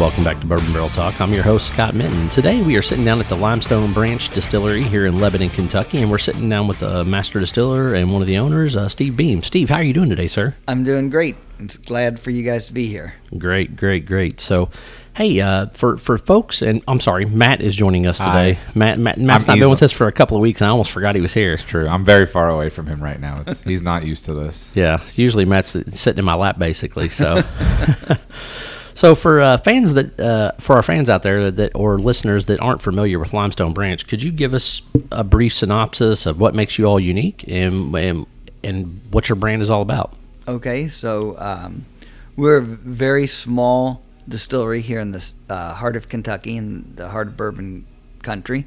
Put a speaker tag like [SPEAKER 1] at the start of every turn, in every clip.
[SPEAKER 1] welcome back to Bourbon Barrel Talk. I'm your host, Scott Minton. Today we are sitting down at the Limestone Branch Distillery here in Lebanon, Kentucky, and we're sitting down with the master distiller and one of the owners, uh, Steve Beam. Steve, how are you doing today, sir?
[SPEAKER 2] I'm doing great. I'm glad for you guys to be here.
[SPEAKER 1] Great, great, great. So, hey, uh, for for folks, and I'm sorry, Matt is joining us today.
[SPEAKER 3] Hi.
[SPEAKER 1] Matt, Matt Matt's
[SPEAKER 3] I'm
[SPEAKER 1] not been with us for a couple of weeks, and I almost forgot he was here.
[SPEAKER 3] It's true. I'm very far away from him right now. It's, he's not used to this.
[SPEAKER 1] Yeah, usually Matt's sitting in my lap basically. So, so for uh, fans that uh, for our fans out there that or listeners that aren't familiar with Limestone Branch, could you give us a brief synopsis of what makes you all unique and and, and what your brand is all about?
[SPEAKER 2] Okay, so um, we're a very small distillery here in the uh, heart of Kentucky, in the heart of bourbon country.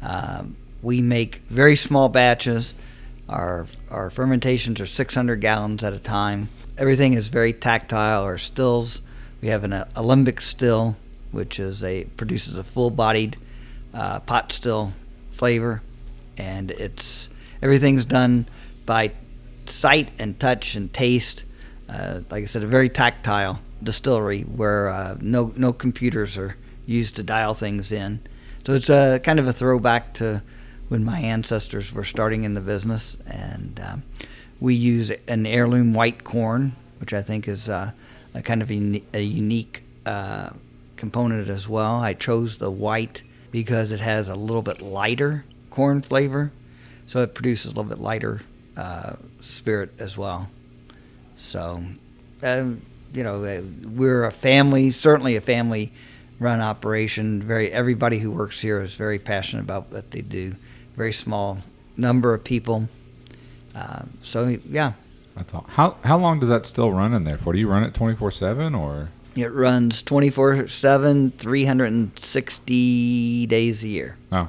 [SPEAKER 2] Um, we make very small batches. Our our fermentations are 600 gallons at a time. Everything is very tactile. Our stills, we have an uh, alembic still, which is a produces a full-bodied uh, pot still flavor, and it's everything's done by sight and touch and taste. Uh, like I said, a very tactile distillery where uh, no no computers are used to dial things in. So it's a kind of a throwback to when my ancestors were starting in the business, and um, we use an heirloom white corn, which I think is uh, a kind of uni- a unique uh, component as well. I chose the white because it has a little bit lighter corn flavor, so it produces a little bit lighter uh, spirit as well. So, um, you know, uh, we're a family, certainly a family-run operation. Very everybody who works here is very passionate about what they do. Very small number of people. Uh, so yeah,
[SPEAKER 3] That's all. How how long does that still run in there for? Do you run it 24 seven or?
[SPEAKER 2] it runs 24/7, 360 days a year.
[SPEAKER 3] Oh,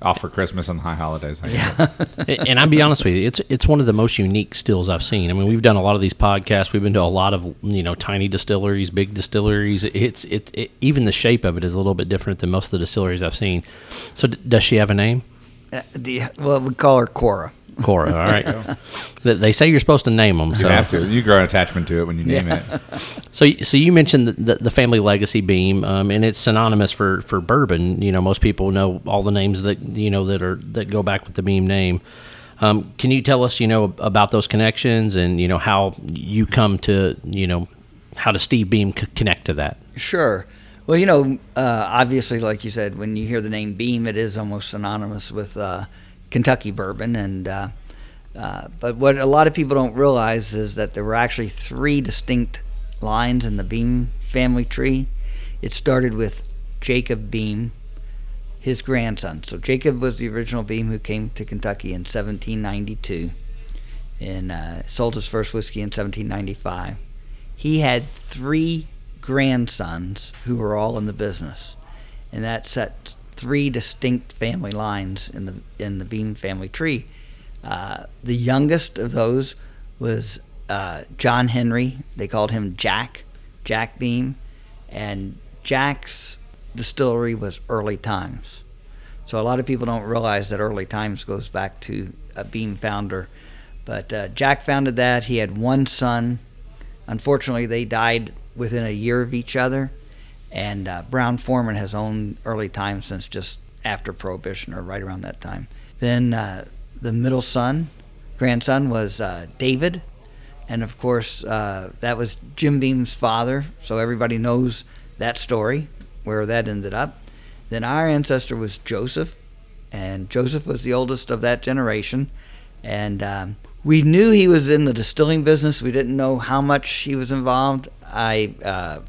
[SPEAKER 3] off for Christmas and high holidays. I guess.
[SPEAKER 1] and and I'll be honest with you, it's it's one of the most unique stills I've seen. I mean, we've done a lot of these podcasts. We've been to a lot of you know tiny distilleries, big distilleries. It's it, it even the shape of it is a little bit different than most of the distilleries I've seen. So, d- does she have a name?
[SPEAKER 2] Uh, the, well, we call her Cora.
[SPEAKER 1] Cora. All right. They- they say you're supposed to name them.
[SPEAKER 3] You
[SPEAKER 1] So,
[SPEAKER 3] have to. You grow an attachment to it when you name it.
[SPEAKER 1] so, so you mentioned the, the, the family legacy beam, um, and it's synonymous for, for bourbon. You know, most people know all the names that you know that are that go back with the beam name. Um, can you tell us, you know, about those connections and you know how you come to, you know, how does Steve Beam c- connect to that?
[SPEAKER 2] Sure. Well, you know, uh, obviously, like you said, when you hear the name Beam, it is almost synonymous with uh, Kentucky bourbon. And uh, uh, but what a lot of people don't realize is that there were actually three distinct lines in the Beam family tree. It started with Jacob Beam, his grandson. So Jacob was the original Beam who came to Kentucky in 1792, and uh, sold his first whiskey in 1795. He had three grandsons who were all in the business, and that set three distinct family lines in the in the Beam family tree. Uh, the youngest of those was uh, John Henry. They called him Jack, Jack Beam, and Jack's distillery was Early Times. So a lot of people don't realize that Early Times goes back to a Beam founder. But uh, Jack founded that. He had one son. Unfortunately, they died within a year of each other. And uh, Brown-Forman has owned Early Times since just after Prohibition or right around that time. Then uh, the middle son, grandson, was uh, David. And of course, uh, that was Jim Beam's father. So everybody knows that story, where that ended up. Then our ancestor was Joseph, and Joseph was the oldest of that generation. And um, we knew he was in the distilling business. We didn't know how much he was involved. I uh,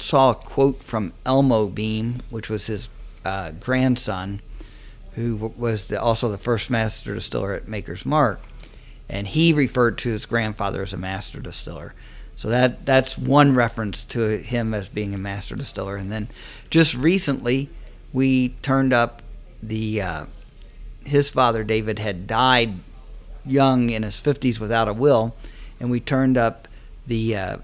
[SPEAKER 2] saw a quote from Elmo Beam, which was his uh, grandson, who was the, also the first master distiller at Maker's Mark, and he referred to his grandfather as a master distiller. So that that's one reference to him as being a master distiller. And then just recently, we turned up the uh, his father David had died young in his 50s without a will, and we turned up the uh,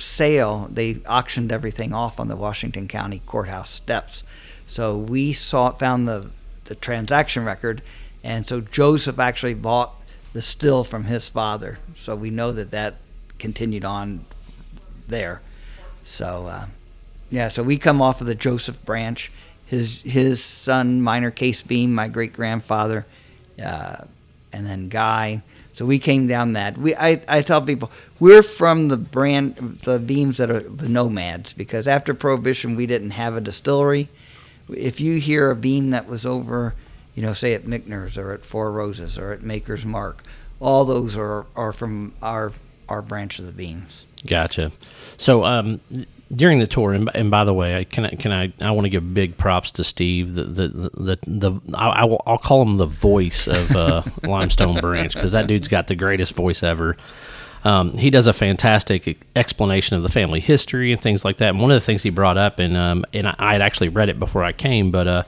[SPEAKER 2] sale. They auctioned everything off on the Washington County courthouse steps. So we saw found the the transaction record, and so Joseph actually bought the still from his father. So we know that that continued on there. So uh, Yeah, so we come off of the Joseph branch. His his son, Minor Case Beam, my great grandfather, uh, and then Guy. So we came down that. We I, I tell people we're from the brand the beams that are the nomads because after Prohibition we didn't have a distillery. If you hear a beam that was over, you know, say at Michter's or at Four Roses or at Maker's Mark, all those are are from our our branch of the beams.
[SPEAKER 1] Gotcha. So um, during the tour, and, and by the way, I can I, can I I want to give big props to Steve. The the the, the, the I, I will, I'll call him the voice of uh, Limestone Branch because that dude's got the greatest voice ever. Um, he does a fantastic explanation of the family history and things like that. And one of the things he brought up, and um, and I, I had actually read it before I came, but uh,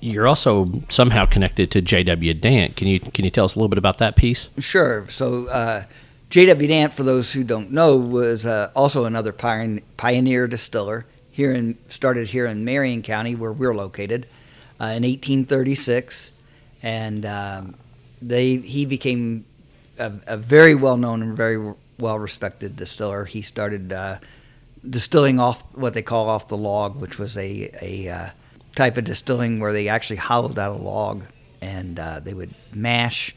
[SPEAKER 1] you're also somehow connected to J.W. Dant. Can you can you tell us a little bit about that piece?
[SPEAKER 2] Sure. So uh, J.W. Dant, for those who don't know, was uh, also another pioneer distiller here in started here in Marion County, where we're located, uh, in 1836, and um, they he became a, a very well known and very well respected distiller. He started uh, distilling off what they call off the log, which was a a uh, type of distilling where they actually hollowed out a log and uh, they would mash,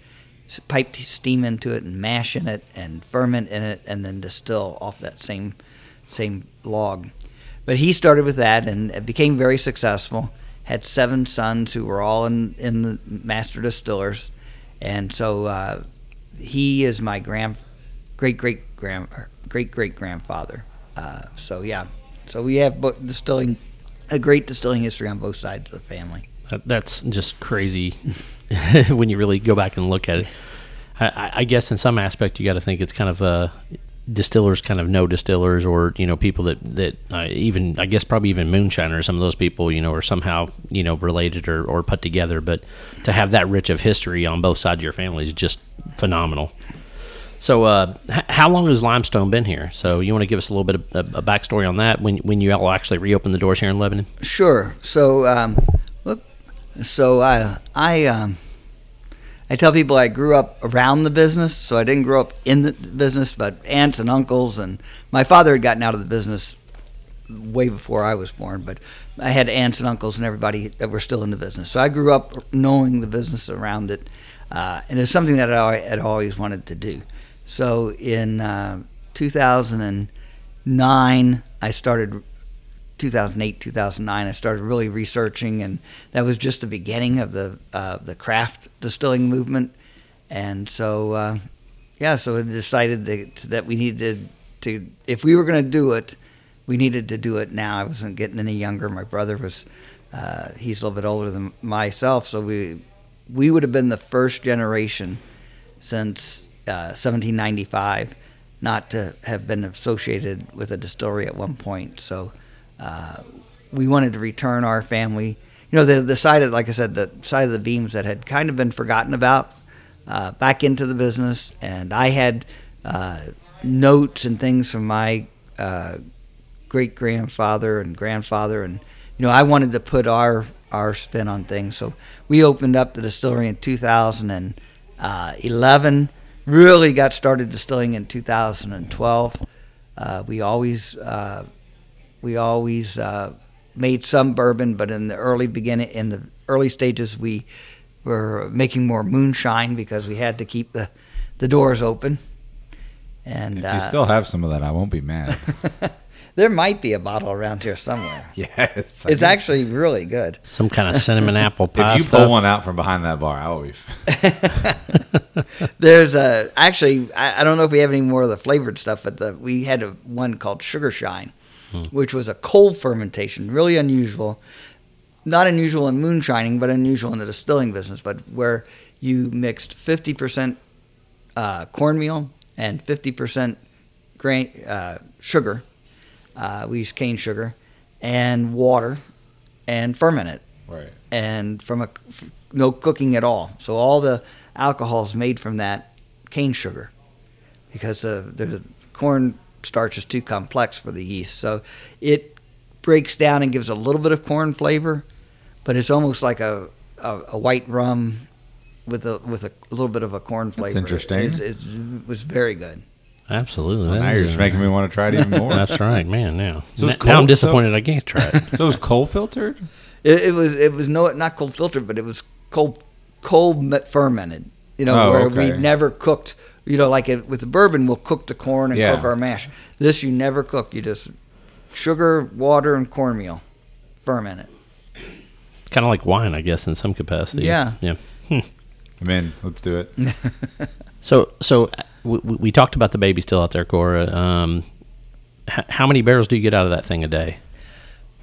[SPEAKER 2] pipe steam into it and mash in it and ferment in it and then distill off that same same log. But he started with that and became very successful. Had seven sons who were all in, in the master distillers, and so uh, he is my grand great great grand great great grandfather. Uh, so yeah, so we have distilling a great distilling history on both sides of the family.
[SPEAKER 1] That, that's just crazy when you really go back and look at it. I, I guess in some aspect you got to think it's kind of uh, distillers kind of no distillers or you know people that that uh, even I guess probably even moonshiners some of those people you know are somehow you know related or, or put together but to have that rich of history on both sides of your family is just phenomenal. So, uh, h- how long has Limestone been here? So, you want to give us a little bit of a, a backstory on that when when you all actually reopened the doors here in Lebanon?
[SPEAKER 2] Sure. So, um. So I I um, I tell people I grew up around the business, so I didn't grow up in the business, but aunts and uncles, and my father had gotten out of the business way before I was born, but I had aunts and uncles and everybody that were still in the business. So I grew up knowing the business around it, uh, and it's something that I had always wanted to do. So in uh, 2009, I started. 2008, 2009, I started really researching, and that was just the beginning of the uh, the craft distilling movement. And so, uh, yeah, so I decided that, that we needed to, if we were going to do it, we needed to do it now. I wasn't getting any younger. My brother was, uh, he's a little bit older than myself, so we we would have been the first generation since 1795 uh, not to have been associated with a distillery at one point. So we wanted to return our family. You know, the the side of, like I said, the side of the beams that had kind of been forgotten about, uh, back into the business. And I had uh, notes and things from my uh, great grandfather and grandfather, and you know, I wanted to put our our spin on things. So we opened up the distillery in 2011 really got started distilling in 2012. Uh, we always uh, we always uh, made some bourbon, but in the early beginning, in the early stages, we were making more moonshine because we had to keep the the doors open.
[SPEAKER 3] And if you uh, still have some of that, I won't be mad.
[SPEAKER 2] There might be a bottle around here somewhere.
[SPEAKER 3] yes,
[SPEAKER 2] it's actually really good.
[SPEAKER 1] Some kind of cinnamon apple pie.
[SPEAKER 3] If you
[SPEAKER 1] stuff.
[SPEAKER 3] pull one out from behind that bar, I will
[SPEAKER 2] be. There's a actually I, I, don't know if we have any more of the flavored stuff, but the, we had a one called Sugar Shine, hmm. which was a cold fermentation, really unusual. Not unusual in moonshining, but unusual in the distilling business. But where you mixed 50% uh, cornmeal and 50% grain uh, sugar uh, we use cane sugar and water and ferment it.
[SPEAKER 3] Right.
[SPEAKER 2] And from a no cooking at all. So all the alcohol is made from that cane sugar because uh, the corn starch is too complex for the yeast. So it breaks down and gives a little bit of corn flavor, but it's almost like a, a, a white rum with a with a, little bit of a corn flavor.
[SPEAKER 3] That's interesting.
[SPEAKER 2] It's, it's, it was very good.
[SPEAKER 1] Absolutely.
[SPEAKER 3] Well,
[SPEAKER 1] that
[SPEAKER 3] now you're just making me want to try it even more.
[SPEAKER 1] That's right, man. Now,
[SPEAKER 3] So it's
[SPEAKER 1] N- now I'm
[SPEAKER 3] cold-
[SPEAKER 1] disappointed I can't try it.
[SPEAKER 3] so it was cold filtered.
[SPEAKER 2] It, it was it was no not cold filtered, but it was cold cold fermented. You know,
[SPEAKER 3] Oh,
[SPEAKER 2] where
[SPEAKER 3] okay.
[SPEAKER 2] we never cooked. You know, like it, with the bourbon, we'll cook the corn and
[SPEAKER 3] Yeah.
[SPEAKER 2] cook our mash. This you never cook. You just sugar, water, and cornmeal, ferment it.
[SPEAKER 1] kind of like wine, I guess, in some capacity.
[SPEAKER 2] Yeah.
[SPEAKER 1] Yeah. Hmm.
[SPEAKER 3] I'm in. Let's do it.
[SPEAKER 1] So, so uh, we, we talked about the baby still out there, Cora. Um, h- how many barrels do you get out of that thing a day?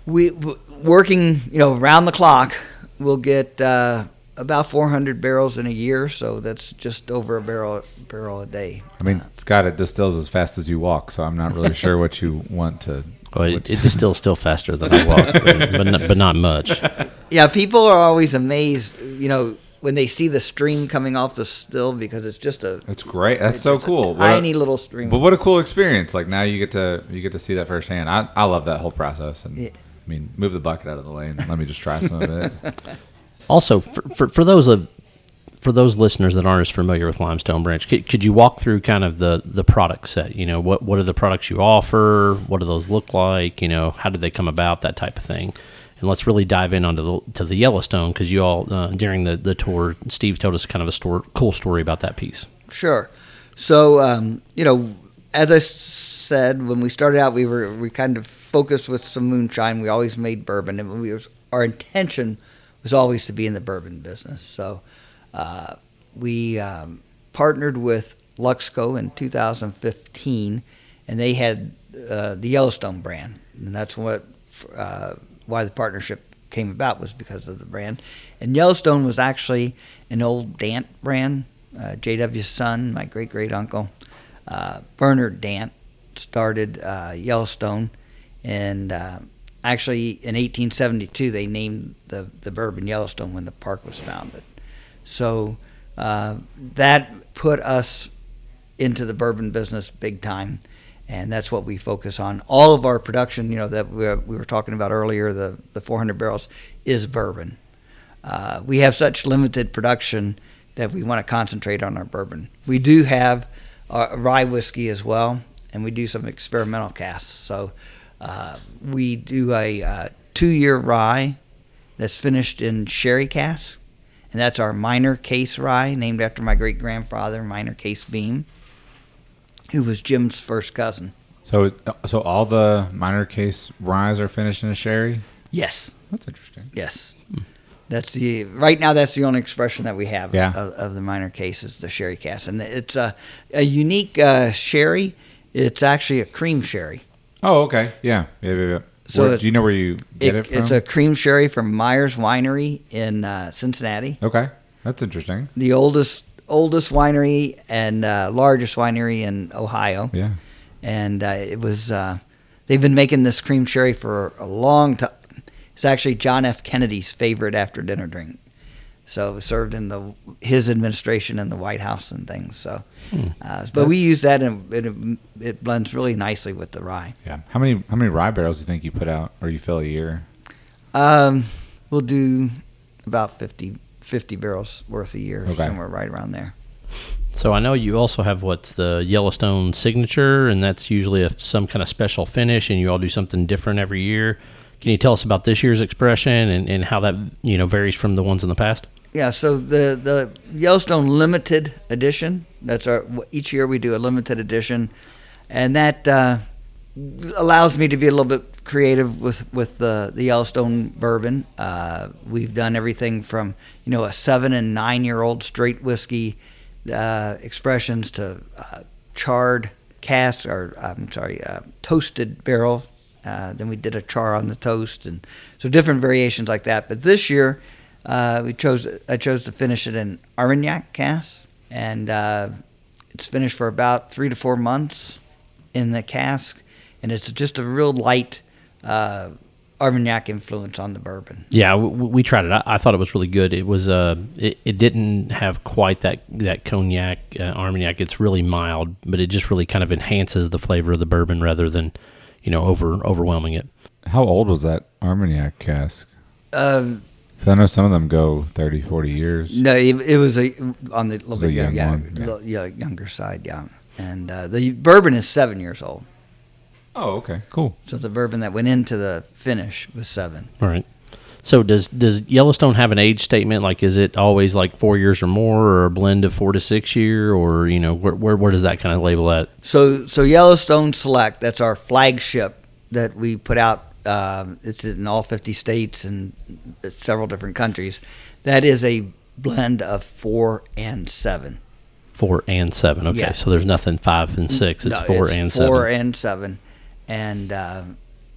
[SPEAKER 2] We w- working, you know, round the clock. We'll get uh, about 400 barrels in a year, so that's just over a barrel barrel a day.
[SPEAKER 3] I mean, Scott, it distills as fast as you walk, so I'm not really sure what you want to.
[SPEAKER 1] Well, it, it distills still faster than I walk, but, but, not, but not much.
[SPEAKER 2] Yeah, people are always amazed, you know, when they see the stream coming off the still because it's just a
[SPEAKER 3] It's great. That's
[SPEAKER 2] it's
[SPEAKER 3] so
[SPEAKER 2] just a
[SPEAKER 3] cool. What a-
[SPEAKER 2] tiny little stream.
[SPEAKER 3] But what a cool experience! Like now you get to you get to see that firsthand. I, I love that whole process. And
[SPEAKER 2] Yeah.
[SPEAKER 3] I mean, move the bucket out of the way and let me just try some of it.
[SPEAKER 1] Also, for, for, for those of for those listeners that aren't as familiar with Limestone Branch, could, could you walk through kind of the the product set? You know, what what are the products you offer? What do those look like? You know, how did they come about? That type of thing. And let's really dive in onto the to the Yellowstone because you all uh, during the the tour, Steve told us kind of a story, cool story about that piece.
[SPEAKER 2] Sure. So, um, you know, as I said, when we started out, we were we kind of focused with some moonshine. We always made bourbon, and we was our intention was always to be in the bourbon business. So, uh, we um, partnered with Luxco in 2015, and they had uh, the Yellowstone brand, and that's what uh, why the partnership came about was because of the brand. And Yellowstone was actually an old Dant brand. Uh, J.W.'s son, my great great uncle, uh, Bernard Dant, started uh, Yellowstone, and uh, actually in 1872 they named the the bourbon Yellowstone when the park was founded. So uh, that put us into the bourbon business big time, and that's what we focus on. All of our production, you know, that we were, we were talking about earlier, the the 400 barrels is bourbon. Uh, we have such limited production that we want to concentrate on our bourbon. We do have uh, rye whiskey as well, and we do some experimental casts. So uh, we do a uh, two-year rye that's finished in sherry cask, and that's our minor case rye, named after my great grandfather, Minor Case Beam, who was Jim's first cousin.
[SPEAKER 3] So, so all the minor case ryes are finished in a sherry.
[SPEAKER 2] Yes,
[SPEAKER 3] That's interesting.
[SPEAKER 2] yes. That's the right now. That's the only expression that we have
[SPEAKER 3] Yeah.
[SPEAKER 2] of, of the minor cases, the sherry cask, and it's a a unique uh, sherry. It's actually a cream sherry.
[SPEAKER 3] Oh, okay. Yeah, yeah, yeah. yeah.
[SPEAKER 2] So
[SPEAKER 3] Where-
[SPEAKER 2] it-
[SPEAKER 3] do you know where you get it, from?
[SPEAKER 2] It's a cream sherry from Meier's Winery in uh, Cincinnati.
[SPEAKER 3] okay. That's interesting.
[SPEAKER 2] the oldest oldest winery and uh, largest winery in Ohio.
[SPEAKER 3] Yeah.
[SPEAKER 2] And uh, it was uh, they've been making this cream sherry for a long time. It's actually John F. Kennedy's favorite after dinner drink. So served in the his administration in the White House and things. So, uh, but we use that and it, it blends really nicely with the rye.
[SPEAKER 3] Yeah. How many how many rye barrels do you think you put out or you fill a year?
[SPEAKER 2] Um, we'll do about 50, 50 barrels worth a year,
[SPEAKER 3] Okay.
[SPEAKER 2] somewhere right around there.
[SPEAKER 1] So I know you also have what's the Yellowstone signature, and that's usually a, some kind of special finish, and you all do something different every year. Can you tell us about this year's expression and, and how that you know varies from the ones in the past?
[SPEAKER 2] Yeah, so the the Yellowstone limited edition. That's our each year we do a limited edition, and that uh, allows me to be a little bit creative with with the the Yellowstone bourbon. Uh, we've done everything from you know a seven and nine year old straight whiskey uh, expressions to uh, charred casks or I'm sorry, uh, toasted barrel. Uh, then we did a char on the toast, and so different variations like that. But this year, uh, we chose I chose to finish it in Armagnac cask, and uh, it's finished for about three to four months in the cask, and it's just a real light uh, Armagnac influence on the bourbon.
[SPEAKER 1] Yeah, we, we tried it. I, I thought it was really good. It was uh, it, it didn't have quite that that cognac uh, Armagnac. It's really mild, but it just really kind of enhances the flavor of the bourbon rather than you know over overwhelming it.
[SPEAKER 3] How old was that Armagnac cask?
[SPEAKER 2] Uh,
[SPEAKER 3] 'Cause I know some of them go 30, 40 years.
[SPEAKER 2] no, it, it was a on the little
[SPEAKER 3] a
[SPEAKER 2] bit
[SPEAKER 3] young
[SPEAKER 2] yeah,
[SPEAKER 3] one, yeah.
[SPEAKER 2] little- yeah, younger side. Yeah, and uh, the bourbon is seven years old.
[SPEAKER 3] Oh, okay, cool.
[SPEAKER 2] So the bourbon that went into the finish was seven.
[SPEAKER 1] All right. So does does Yellowstone have an age statement? Like, is it always like four years or more, or a blend of four to six year, or you know, where where, where does that kind of label at?
[SPEAKER 2] So so Yellowstone Select, that's our flagship that we put out. Um, it's in all 50 states and several different countries. That is a blend of four and seven.
[SPEAKER 1] Four and seven. Okay,
[SPEAKER 2] Yeah.
[SPEAKER 1] so there's nothing five and six. It's
[SPEAKER 2] No,
[SPEAKER 1] four
[SPEAKER 2] it's
[SPEAKER 1] and
[SPEAKER 2] four
[SPEAKER 1] seven.
[SPEAKER 2] and seven, and uh,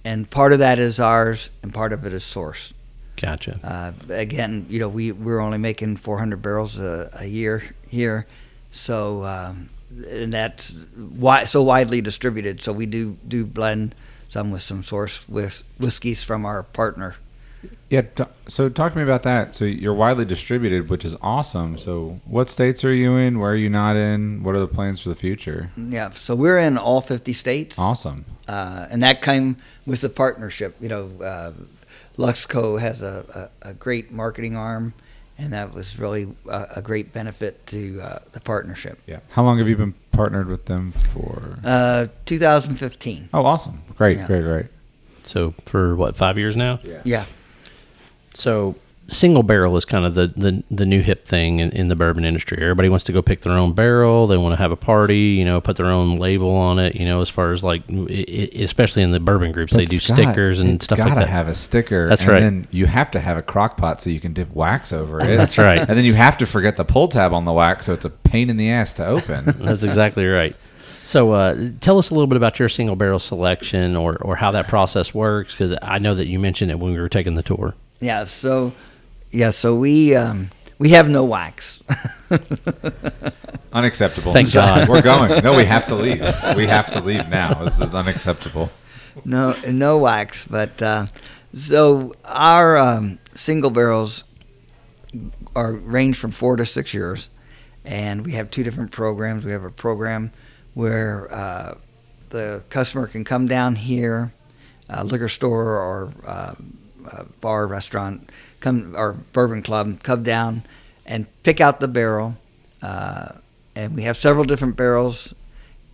[SPEAKER 2] and part of that is ours, and part of it is source.
[SPEAKER 1] Gotcha.
[SPEAKER 2] Uh, again, you know, we we're only making 400 barrels a, a year here, so um, and that's wi- so widely distributed. So we do do blend some with some source with whiskeys from our partner.
[SPEAKER 3] Yeah. T- so talk to me about that. So you're widely distributed, which is awesome. So what states are you in? Where are you not in? What are the plans for the future?
[SPEAKER 2] Yeah, so we're in all 50 states.
[SPEAKER 3] Awesome.
[SPEAKER 2] uh, and that came with the partnership. You know, uh, Luxco has a, a, a great marketing arm, and that was really a, a great benefit to uh, the partnership.
[SPEAKER 3] Yeah. How long have you been partnered with them for?
[SPEAKER 2] Uh, 2015.
[SPEAKER 3] oh, awesome. Great,
[SPEAKER 2] yeah.
[SPEAKER 3] great, great.
[SPEAKER 1] So for what five years now?
[SPEAKER 2] Yeah.
[SPEAKER 1] So single barrel is kind of the, the, the new hip thing in, in the bourbon industry. Everybody wants to go pick their own barrel. They want to have a party, you know, put their own label on it. You know, as far as like, i i especially in the bourbon groups, they do
[SPEAKER 3] Scott,
[SPEAKER 1] stickers and
[SPEAKER 3] it's
[SPEAKER 1] stuff
[SPEAKER 3] gotta
[SPEAKER 1] like that.
[SPEAKER 3] have a sticker.
[SPEAKER 1] That's
[SPEAKER 3] and
[SPEAKER 1] right.
[SPEAKER 3] then you have to have a crock pot so you can dip wax over it.
[SPEAKER 1] That's right.
[SPEAKER 3] And then you have to forget the pull tab on the wax, so it's a pain in the ass to open.
[SPEAKER 1] That's exactly right. So, uh, tell us a little bit about your single barrel selection or, or how that process works, because I know that you mentioned it when we were taking the tour.
[SPEAKER 2] Yeah. So, yeah. So we um, we have no wax.
[SPEAKER 3] unacceptable.
[SPEAKER 1] Thank God.
[SPEAKER 3] We're going. No, we have to leave. We have to leave now. This is unacceptable.
[SPEAKER 2] no no wax but uh, so our um, single barrels are range from four to six years and we have two different programs we have a program where uh, the customer can come down here a liquor store or uh, a bar restaurant come or bourbon club come down and pick out the barrel uh, and we have several different barrels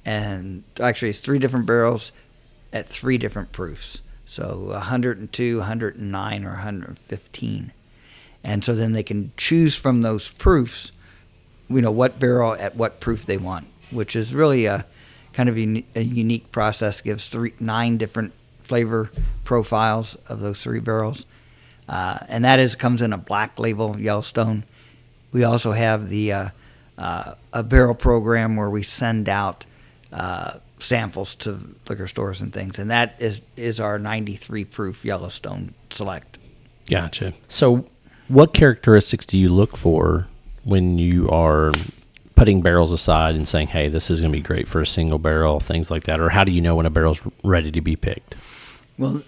[SPEAKER 2] and actually it's three different barrels at three different proofs. So 102, 109, or 115. And so then they can choose from those proofs, you know, what barrel at what proof they want, which is really a kind of a unique process. Gives three nine different flavor profiles of those three barrels, uh, and that is comes in a black label Yellowstone. We also have the uh, uh, a barrel program where we send out uh, samples to liquor stores and things, and that is is our 93 proof Yellowstone Select.
[SPEAKER 1] Gotcha. So, what characteristics do you look for when you are putting barrels aside and saying, "Hey, this is going to be great for a single barrel," things like that, or how do you know when a barrel's ready to be picked?
[SPEAKER 2] Well,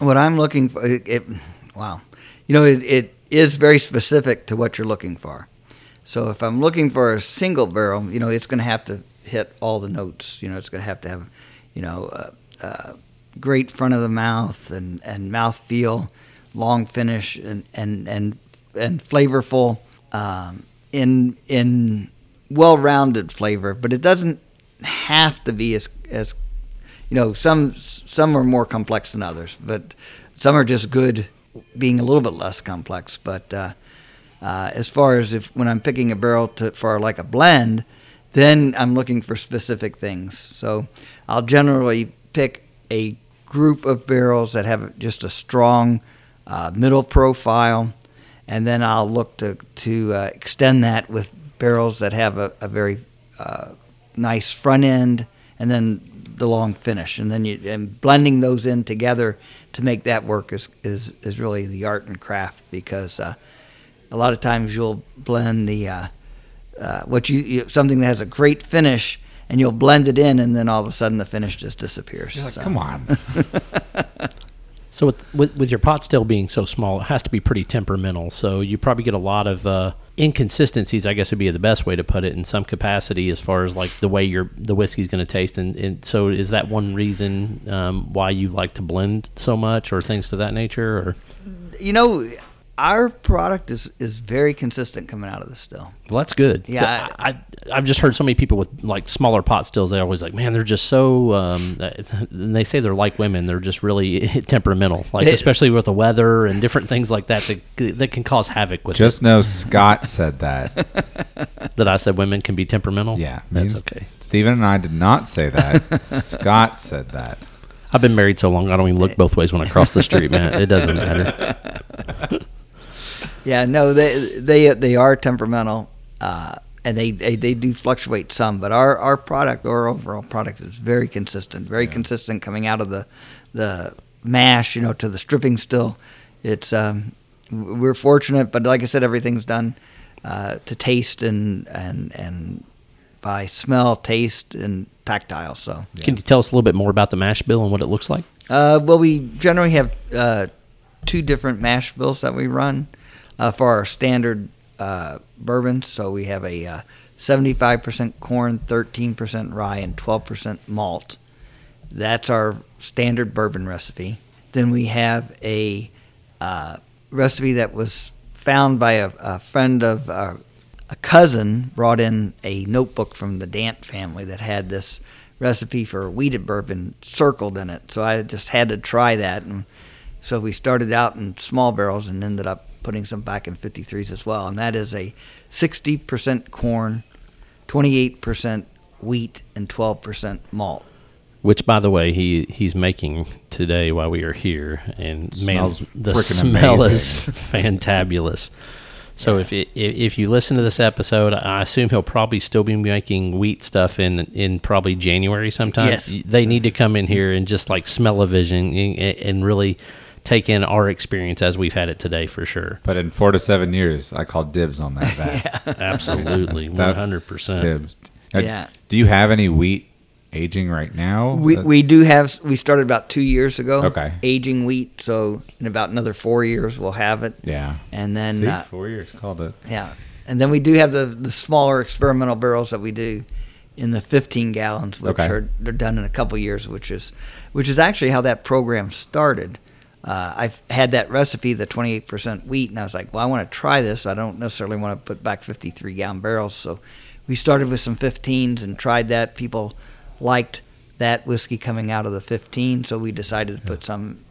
[SPEAKER 2] what I'm looking for, it, it, wow, you know, it, it is very specific to what you're looking for. So if I'm looking for a single barrel, you know, it's going to have to hit all the notes. You know, it's going to have to have, you know, uh, uh, great front of the mouth and and mouth feel, long finish and and and and flavorful, um, in in well-rounded flavor. But it doesn't have to be as as you know some some are more complex than others but some are just good being a little bit less complex but uh, uh, as far as if when i'm picking a barrel to, for like a blend then i'm looking for specific things. So i'll generally pick a group of barrels that have just a strong uh, middle profile and then i'll look to, to uh, extend that with barrels that have a, a very uh, nice front end and then the long finish. And then you and blending those in together to make that work is is, is really the art and craft because uh, a lot of times you'll blend the uh, uh, what you, you something that has a great finish and you'll blend it in and then all of a sudden the finish just disappears
[SPEAKER 3] You're like,
[SPEAKER 2] So-
[SPEAKER 3] come on.
[SPEAKER 1] So with, with with your pot still being so small, it has to be pretty temperamental. So you probably get a lot of uh, inconsistencies. I guess would be the best way to put it in some capacity, as far as like the way your the whiskey's going to taste. And, and so is that one reason um, why you like to blend so much, or things to that nature? Or
[SPEAKER 2] you know, our product is is very consistent coming out of the still.
[SPEAKER 1] Well, that's good.
[SPEAKER 2] Yeah,
[SPEAKER 1] I, I I've just heard so many people with like smaller pot stills. They're always like, man, they're just so. Um, and they say they're like women. They're just really temperamental, like
[SPEAKER 2] It-
[SPEAKER 1] especially with the weather and different things like that that, that can cause havoc with.
[SPEAKER 3] Just know Scott said that.
[SPEAKER 1] that I said women can be temperamental.
[SPEAKER 3] Yeah,
[SPEAKER 1] that's
[SPEAKER 3] means-
[SPEAKER 1] okay.
[SPEAKER 3] Steven and I did not say that. Scott said that.
[SPEAKER 1] I've been married so long, I don't even look both ways when I cross the street, man. It doesn't matter.
[SPEAKER 2] Yeah, no, they they they are temperamental, uh, and they, they they do fluctuate some. But our our product, our overall product, is very consistent, very consistent coming out of the the mash, you know, to the stripping still. It's um, we're fortunate, but like I said, everything's done uh, to taste and and and by smell, taste, and tactile. So.
[SPEAKER 1] Can you tell us a little bit more about the mash bill and what it looks like?
[SPEAKER 2] Uh, well, we generally have uh, two different mash bills that we run uh, for our standard uh, bourbons. So we have a uh, 75% corn, 13% rye, and 12% malt. That's our standard bourbon recipe. Then we have a uh, recipe that was found by a, a friend of uh, a cousin brought in a notebook from the Dant family that had this recipe for wheated bourbon circled in it. So I just had to try that. And so we started out in small barrels and ended up putting some back in 53s as well. And that is a 60% corn, 28% wheat, and 12% malt.
[SPEAKER 1] Which, by the way, he he's making today while we are here, and
[SPEAKER 3] Smells
[SPEAKER 1] man, the smell is
[SPEAKER 3] amazing.
[SPEAKER 1] fantabulous. So if it, if if you listen to this episode, I assume he'll probably still be making wheat stuff in in probably January sometime.
[SPEAKER 2] Yes.
[SPEAKER 1] They need to come in here and just like Smell-O-Vision and, and really take in our experience as we've had it today for sure.
[SPEAKER 3] But in four to seven years, I call dibs on that vat.
[SPEAKER 1] Absolutely, hundred percent.
[SPEAKER 3] Dibs. Now,
[SPEAKER 2] Yeah.
[SPEAKER 3] Do you have any wheat aging right now?
[SPEAKER 2] We,
[SPEAKER 3] That-
[SPEAKER 2] we do have, we started about two years ago.
[SPEAKER 3] Okay.
[SPEAKER 2] Aging wheat. So in about another four years, we'll have it.
[SPEAKER 3] yeah.
[SPEAKER 2] And then,
[SPEAKER 3] See,
[SPEAKER 2] uh,
[SPEAKER 3] four years called it.
[SPEAKER 2] Yeah, and then we do have the the smaller experimental barrels that we do in the 15 gallons, which
[SPEAKER 3] Okay.
[SPEAKER 2] are they're done in a couple years, which is which is actually how that program started. Uh, I've had that recipe, the 28% wheat, and I was like, well, I want to try this. I don't necessarily want to put back 53 gallon barrels, so we started with some 15s and tried that. People liked that whiskey coming out of the 15, so we decided to put some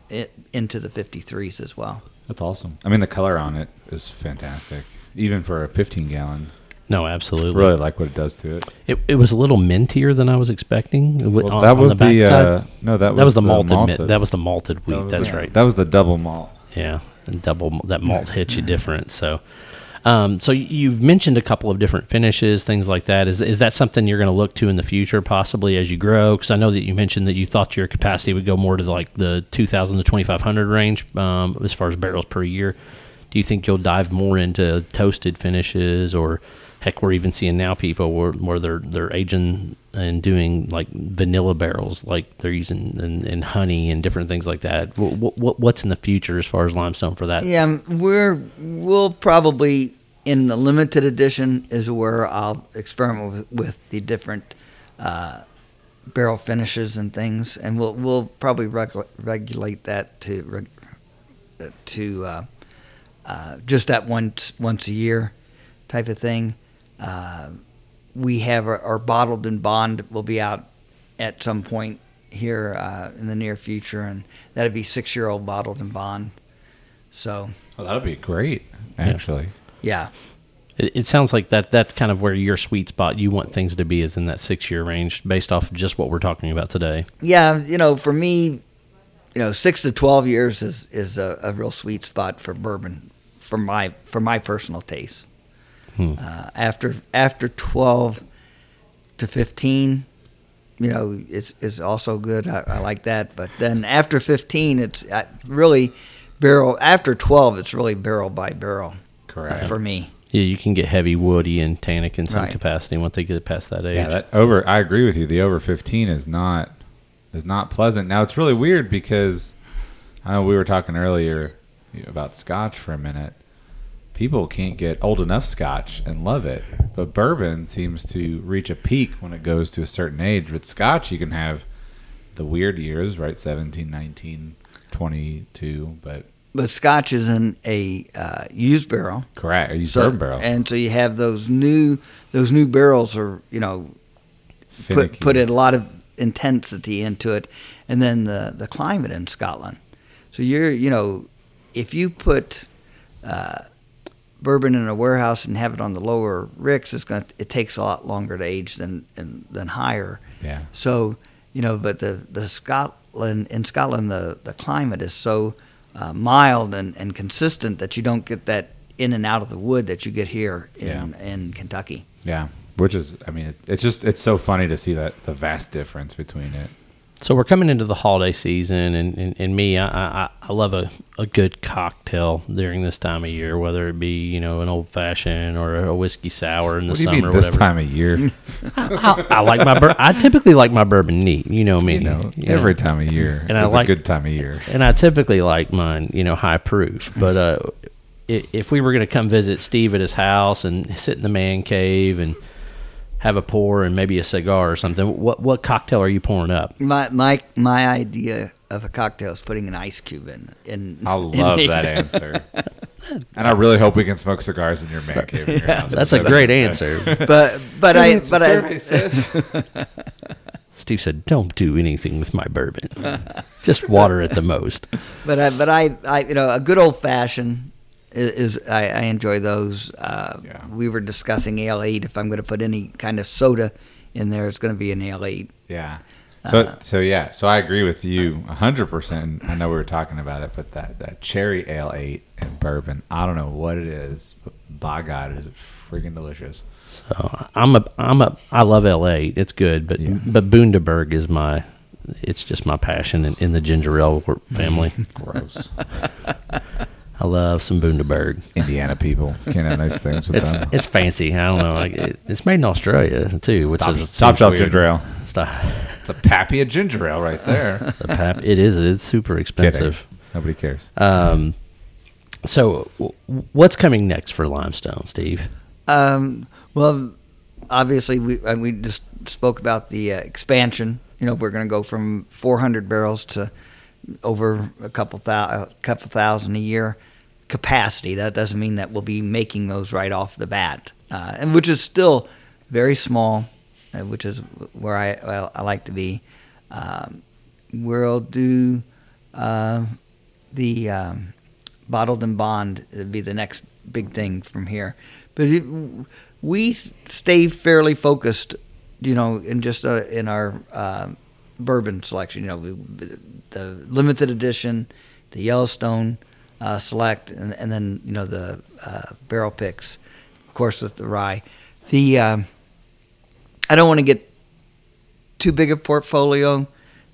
[SPEAKER 2] into the 53s as well.
[SPEAKER 3] That's awesome. I mean, the color on it is fantastic, even for a 15 gallon.
[SPEAKER 1] No, absolutely.
[SPEAKER 3] Really like what it does to it.
[SPEAKER 1] It, it was a little mintier than I was expecting.
[SPEAKER 3] Well,
[SPEAKER 1] on-
[SPEAKER 3] that was the,
[SPEAKER 1] backside.
[SPEAKER 3] uh, no, that
[SPEAKER 1] that was
[SPEAKER 3] was
[SPEAKER 1] the
[SPEAKER 3] the
[SPEAKER 1] malted,
[SPEAKER 3] malted.
[SPEAKER 1] that was the malted wheat.
[SPEAKER 3] That was
[SPEAKER 1] That's
[SPEAKER 3] the-
[SPEAKER 1] right.
[SPEAKER 3] That was the double malt.
[SPEAKER 1] Yeah, and double that malt hits you different. So, um, so you've mentioned a couple of different finishes, things like that. Is is that something you're going to look to in the future, possibly as you grow? Because I know that you mentioned that you thought your capacity would go more to like the 2,000 to 2,500 range um, as far as barrels per year. Do you think you'll dive more into toasted finishes, or heck, we're even seeing now people where, where they're they're aging and doing like vanilla barrels, like they're using and, and honey and different things like that. What, what, what's in the future as far as limestone for that?
[SPEAKER 2] Yeah, we're we'll probably in the limited edition is where I'll experiment with, with the different uh, barrel finishes and things, and we'll we'll probably regu- regulate that to to uh, uh, just that once once a year type of thing. Uh, we have our, our bottled and bond will be out at some point here uh, in the near future, and that'd be six year old bottled and bond. So
[SPEAKER 3] Oh, that'd be great, actually.
[SPEAKER 2] yeah,
[SPEAKER 1] It, it sounds like that that's kind of where your sweet spot you want things to be is in that six year range based off of just what we're talking about today.
[SPEAKER 2] yeah. You know, for me, you know, six to twelve years is is a, a real sweet spot for bourbon, for my for my personal taste. Uh, after after twelve to fifteen, you know, it's is also good. I, I like that. But then after fifteen, it's uh, really barrel. After twelve, it's really barrel by barrel. uh,
[SPEAKER 3] Correct.
[SPEAKER 2] for me.
[SPEAKER 1] Yeah, you can get heavy woody and tannic in some
[SPEAKER 2] Right.
[SPEAKER 1] capacity once they get past that age.
[SPEAKER 3] Yeah, that over. I agree with you. The over 15 is not is not pleasant. Now it's really weird because I know we were talking earlier about Scotch for a minute. People can't get old enough Scotch and love it, but bourbon seems to reach a peak when it goes to a certain age. With Scotch, you can have the weird years, right? 17, 19, 22, but
[SPEAKER 2] but Scotch is in a uh, used barrel.
[SPEAKER 3] Correct. Used
[SPEAKER 2] So,
[SPEAKER 3] bourbon barrel.
[SPEAKER 2] and so you have those new those new barrels are you know
[SPEAKER 3] Finicky.
[SPEAKER 2] put put a lot of intensity into it, and then the the climate in Scotland. So you're you know if you put uh, bourbon in a warehouse and have it on the lower ricks, it's going it takes a lot longer to age than than, than higher.
[SPEAKER 3] Yeah.
[SPEAKER 2] So you know, but the the Scotland in Scotland the the climate is so uh, mild and, and consistent that you don't get that in and out of the wood that you get here in
[SPEAKER 3] Yeah.
[SPEAKER 2] in Kentucky.
[SPEAKER 3] Yeah. Which is, I mean, it, it's just, it's so funny to see that the vast difference between it.
[SPEAKER 1] So we're coming into the holiday season, and, and, and me, I, I, I love a, a good cocktail during this time of year, whether it be you know an old fashioned or a whiskey sour in the
[SPEAKER 3] What do you
[SPEAKER 1] summer
[SPEAKER 3] mean
[SPEAKER 1] or
[SPEAKER 3] this
[SPEAKER 1] whatever.
[SPEAKER 3] time of year?
[SPEAKER 1] I, I like my bur- I typically like my bourbon neat. You know me.
[SPEAKER 3] you know,
[SPEAKER 1] you know.
[SPEAKER 3] every time of year
[SPEAKER 1] And I like-
[SPEAKER 3] a good time of year.
[SPEAKER 1] and I typically like mine, you know, high proof. But uh, if we were going to come visit Steve at his house and sit in the man cave and have a pour and maybe a cigar or something, what what cocktail are you pouring up?
[SPEAKER 2] My my my idea of a cocktail is putting an ice cube in. in
[SPEAKER 3] I love
[SPEAKER 2] it.
[SPEAKER 3] that answer. And I really hope we can smoke cigars in your man cave. In your house.
[SPEAKER 1] That's a great answer.
[SPEAKER 2] But but I but I
[SPEAKER 1] Steve said, "Don't do anything with my bourbon. Just water it the most."
[SPEAKER 2] but I but I, I you know a good old fashioned is, is I, I enjoy those. Uh,
[SPEAKER 3] Yeah.
[SPEAKER 2] We were discussing ale eight. If I'm going to put any kind of soda in there, it's going to be an ale eight.
[SPEAKER 3] Yeah. So
[SPEAKER 2] Uh,
[SPEAKER 3] so yeah. So I agree with you hundred percent. I know we were talking about it, but that that cherry ale eight and bourbon, I don't know what it is, but by God, is it freaking delicious.
[SPEAKER 1] So I'm a I'm a I love L.A. It's good, but
[SPEAKER 3] Yeah.
[SPEAKER 1] but Bundaberg is my it's just my passion in, in the ginger ale family.
[SPEAKER 3] Gross.
[SPEAKER 1] I love some Bundaberg.
[SPEAKER 3] Indiana people can't have nice things with
[SPEAKER 1] It's
[SPEAKER 3] them.
[SPEAKER 1] it's fancy. I don't know. Like it, it's made in Australia too, which
[SPEAKER 3] Top,
[SPEAKER 1] is
[SPEAKER 3] top
[SPEAKER 1] seems
[SPEAKER 3] shelf
[SPEAKER 1] weird.
[SPEAKER 3] ginger ale.
[SPEAKER 1] Stop.
[SPEAKER 3] The Papia ginger ale right there.
[SPEAKER 1] The pap. It is. It's super
[SPEAKER 3] Kidding.
[SPEAKER 1] expensive.
[SPEAKER 3] Nobody cares.
[SPEAKER 1] Um. So w- what's coming next for Limestone, Steve?
[SPEAKER 2] Um, well, obviously we uh, we just spoke about the uh, expansion. You know, we're going to go from 400 barrels to over a couple thou- a couple thousand a year capacity. That doesn't mean that we'll be making those right off the bat, uh, and which is still very small, uh, which is where I well, I like to be. Um, we'll do uh, the um, bottled and bond would be the next big thing from here. But it, we stay fairly focused, you know, in just uh, in our uh, bourbon selection. You know, the limited edition, the Yellowstone uh, Select, and, and then you know the uh, barrel picks, of course with the rye. The um, I don't want to get too big a portfolio,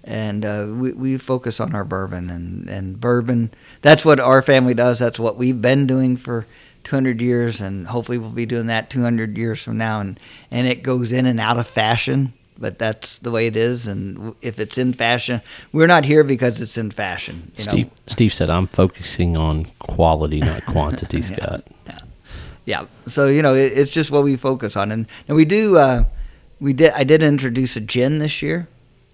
[SPEAKER 2] and uh, we we focus on our bourbon and and bourbon. That's what our family does. That's what we've been doing for 200 years, and hopefully we'll be doing that 200 years from now. And and it goes in and out of fashion, but that's the way it is. And if it's in fashion, we're not here because it's in fashion. You
[SPEAKER 1] Steve
[SPEAKER 2] know?
[SPEAKER 1] Steve said I'm focusing on quality, not quantity, Scott.
[SPEAKER 2] Yeah. yeah. So you know, it, it's just what we focus on, and and we do. Uh, we did. I did introduce a gin this year.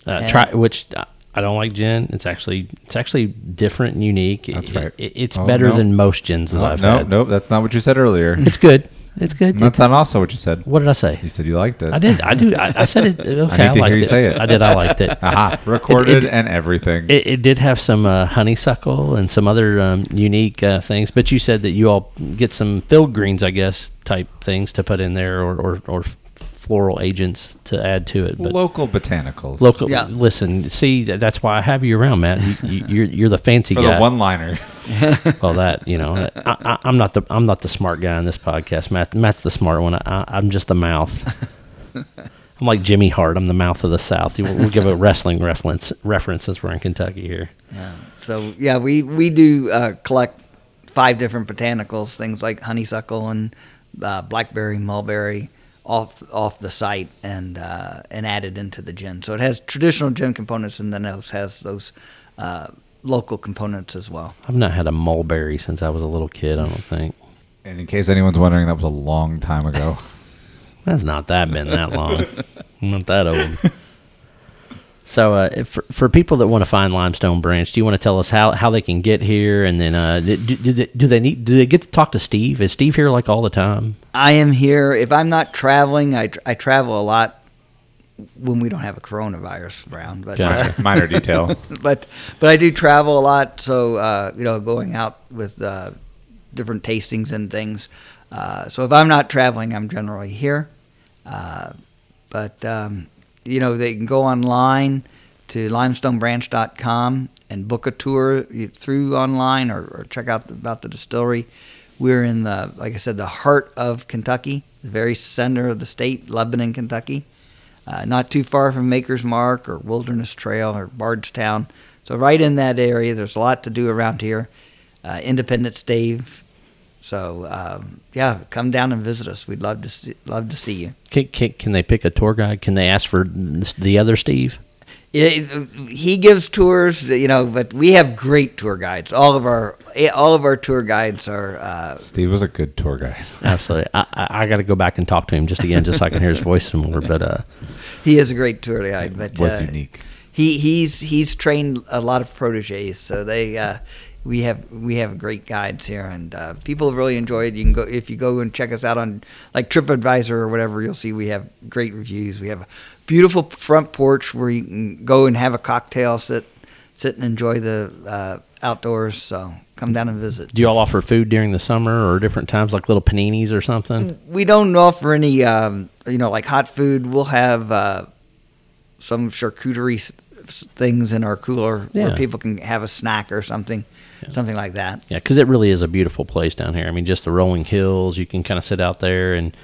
[SPEAKER 1] Uh, try which uh, I don't like gin. It's actually it's actually different and unique.
[SPEAKER 3] That's
[SPEAKER 1] It-
[SPEAKER 3] right.
[SPEAKER 1] it- it's
[SPEAKER 3] Oh,
[SPEAKER 1] better
[SPEAKER 3] no.
[SPEAKER 1] than most gins that
[SPEAKER 3] No,
[SPEAKER 1] I've
[SPEAKER 3] no,
[SPEAKER 1] had.
[SPEAKER 3] nope. That's not what you said earlier.
[SPEAKER 1] It's good. It's good.
[SPEAKER 3] That's not also what you said.
[SPEAKER 1] what did I say?
[SPEAKER 3] You said you liked it.
[SPEAKER 1] I did. I do. I, I said it. Okay,
[SPEAKER 3] need
[SPEAKER 1] I,
[SPEAKER 3] to hear you
[SPEAKER 1] it.
[SPEAKER 3] say it.
[SPEAKER 1] I did. I liked it.
[SPEAKER 3] Aha, recorded
[SPEAKER 1] It- it-
[SPEAKER 3] and everything.
[SPEAKER 1] It, it did have some uh, honeysuckle and some other um, unique uh, things, but you said that you all get some field greens, I guess, type things to put in there, or, or, or floral agents to add to it. But
[SPEAKER 3] Local botanicals.
[SPEAKER 1] local,
[SPEAKER 2] Yeah.
[SPEAKER 1] listen, see, that's why I have you around, Matt. You, you, you're you're the fancy
[SPEAKER 3] for
[SPEAKER 1] guy.
[SPEAKER 3] the one-liner.
[SPEAKER 1] well, that you know, I, I, I'm not the I'm not the smart guy in this podcast. Matt, Matt's the smart one. I, I'm just the mouth. I'm like Jimmy Hart. I'm the mouth of the South. We'll, we'll give a wrestling reference reference since we're in Kentucky here.
[SPEAKER 2] Yeah. So yeah, we we do uh, collect five different botanicals, things like honeysuckle and uh, blackberry, mulberry, off off the site and uh, and added into the gin. So it has traditional gin components, and then it also has those uh, local components as well.
[SPEAKER 1] I've not had a mulberry since I was a little kid. I don't think
[SPEAKER 3] And in case anyone's wondering, that was a long time ago.
[SPEAKER 1] that's not that been that long. I'm not that old. So, uh, for, for people that want to find Limestone Branch, do you want to tell us how, how they can get here, and then uh, do, do, they, do they need do they get to talk to Steve? Is Steve here like all the time?
[SPEAKER 2] I am here. If I'm not traveling, I, I travel a lot when we don't have a coronavirus around. But
[SPEAKER 1] Gotcha.
[SPEAKER 3] Minor detail.
[SPEAKER 2] but but I do travel a lot, so uh, you know, going out with uh, different tastings and things. Uh, so if I'm not traveling, I'm generally here. Uh, but um, you know, they can go online to limestonebranch.com and book a tour through online or, or check out about the distillery. We're in the, like I said, the heart of Kentucky, the very center of the state, Lebanon, Kentucky. Uh, not too far from Maker's Mark or Wilderness Trail or Bardstown. So right in that area, there's a lot to do around here. Uh, Independence Day. So um, yeah, come down and visit us. We'd love to see, love to see you.
[SPEAKER 1] Can, can, can they pick a tour guide? Can they ask for the other Steve?
[SPEAKER 2] It, he gives tours, you know, but we have great tour guides. All of our all of our tour guides are. Uh,
[SPEAKER 3] Steve was a good tour guide.
[SPEAKER 1] Absolutely, I, I, I got to go back and talk to him just again, just so I can hear his voice some more. But uh,
[SPEAKER 2] he is a great tour guide. But
[SPEAKER 3] was
[SPEAKER 2] uh,
[SPEAKER 3] unique.
[SPEAKER 2] He he's he's trained a lot of proteges, so they uh, we have we have great guides here, and uh, people really enjoy it. You can go if you go and check us out on like TripAdvisor or whatever. You'll see we have great reviews. We have a beautiful front porch where you can go and have a cocktail, sit sit and enjoy the uh, outdoors. So come down and visit.
[SPEAKER 1] Do you all offer food during the summer or different times, like little paninis or something?
[SPEAKER 2] We don't offer any, um, you know, like hot food. We'll have uh, some charcuterie things in our cooler yeah. where people can have a snack or something yeah. something like that.
[SPEAKER 1] Yeah, because it really is a beautiful place down here. I mean, just the rolling hills. You can kind of sit out there, and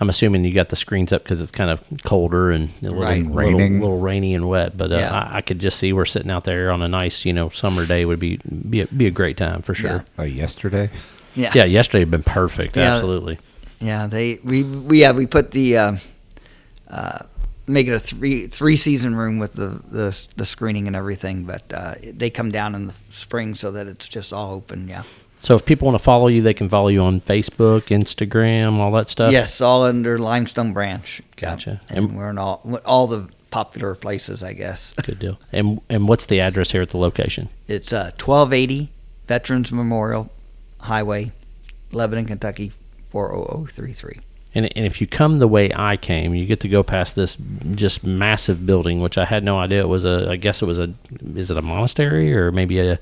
[SPEAKER 1] I'm assuming you got the screens up because it's kind of colder and a little,
[SPEAKER 2] right.
[SPEAKER 1] little, Raining. little rainy and wet. But uh, yeah. I, I, could just see we're sitting out there on a nice, you know, summer day would be be a, be a great time for sure.
[SPEAKER 3] Yeah. Uh, yesterday.
[SPEAKER 2] Yeah.
[SPEAKER 1] Yeah. Yesterday had been perfect. Absolutely.
[SPEAKER 2] Yeah. They we we yeah we put the. Uh, uh, make it a three three season room with the the, the screening and everything. But uh, they come down in the spring so that it's just all open. Yeah.
[SPEAKER 1] So if people want to follow you, they can follow you on Facebook, Instagram, all that stuff.
[SPEAKER 2] Yes, all under Limestone Branch.
[SPEAKER 1] Gotcha.
[SPEAKER 2] And, and we're in all all the popular places, I guess.
[SPEAKER 1] Good deal. And and what's the address here at the location?
[SPEAKER 2] It's uh, 1280 Veterans Memorial Highway, Lebanon, Kentucky 40033.
[SPEAKER 1] And, and if you come the way I came, you get to go past this just massive building, which I had no idea it was a. I guess it was a. Is it a monastery or maybe a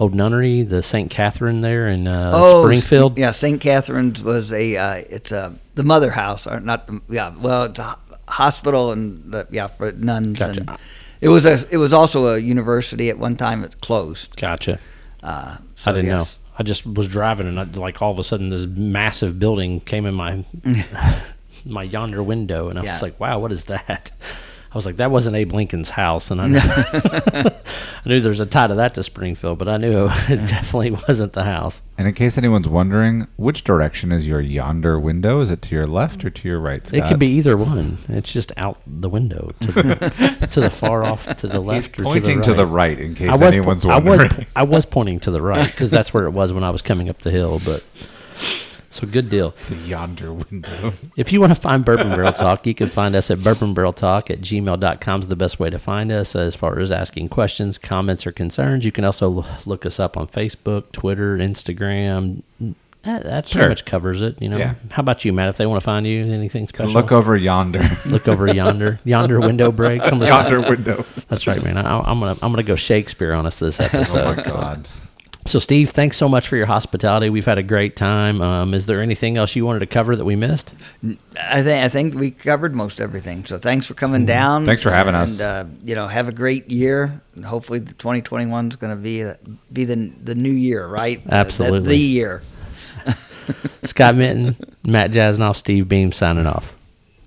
[SPEAKER 1] old nunnery, the Saint Catharine there in uh, oh, Springfield?
[SPEAKER 2] Yeah, Saint Catharine's was a. Uh, it's a the mother house, or not? The, yeah, well, it's a hospital and the, yeah for nuns. Gotcha. And it was a. It was also a university at one time. It closed.
[SPEAKER 1] Gotcha.
[SPEAKER 2] Uh, so
[SPEAKER 1] I didn't
[SPEAKER 2] yes.
[SPEAKER 1] know. I just was driving and I, like all of a sudden this massive building came in my my yonder window and I yeah. was like, wow, what is that? I was like, that wasn't Abe Lincoln's house, and I knew, I knew there was a tie to that to Springfield, but I knew it definitely wasn't the house.
[SPEAKER 3] And in case anyone's wondering, which direction is your yonder window? Is it to your left or to your right? Scott?
[SPEAKER 1] It could be either one. It's just out the window to the, to the far off to the left.
[SPEAKER 3] He's pointing
[SPEAKER 1] to
[SPEAKER 3] the, right. to the right in case anyone's po- wondering.
[SPEAKER 1] I was I was pointing to the right because that's where it was when I was coming up the hill, but. So good deal.
[SPEAKER 3] The yonder window.
[SPEAKER 1] If you want to find Bourbon Barrel Talk, you can find us at bourbonbarreltalk at gmail.com is the best way to find us as far as asking questions, comments, or concerns. You can also look us up on Facebook, Twitter, Instagram. That, that sure. pretty much covers it. You know.
[SPEAKER 3] Yeah.
[SPEAKER 1] How about you, Matt? If they want to find you, anything special?
[SPEAKER 3] Look over yonder.
[SPEAKER 1] look over yonder. Yonder window break.
[SPEAKER 3] yonder window.
[SPEAKER 1] That's right, man. I, am gonna I'm gonna go Shakespeare on us this episode.
[SPEAKER 3] oh my god.
[SPEAKER 1] So, Steve, thanks so much for your hospitality. We've had a great time. Um, is there anything else you wanted to cover that we missed?
[SPEAKER 2] I think I think we covered most everything. So, thanks for coming mm-hmm. down.
[SPEAKER 3] Thanks for having
[SPEAKER 2] and,
[SPEAKER 3] us.
[SPEAKER 2] Uh, you know, have a great year. And hopefully, the 2021 is going to be be the the new year, right?
[SPEAKER 1] Absolutely,
[SPEAKER 2] the, the year.
[SPEAKER 1] Scott Minton, Matt Jasnoff, Steve Beam signing off.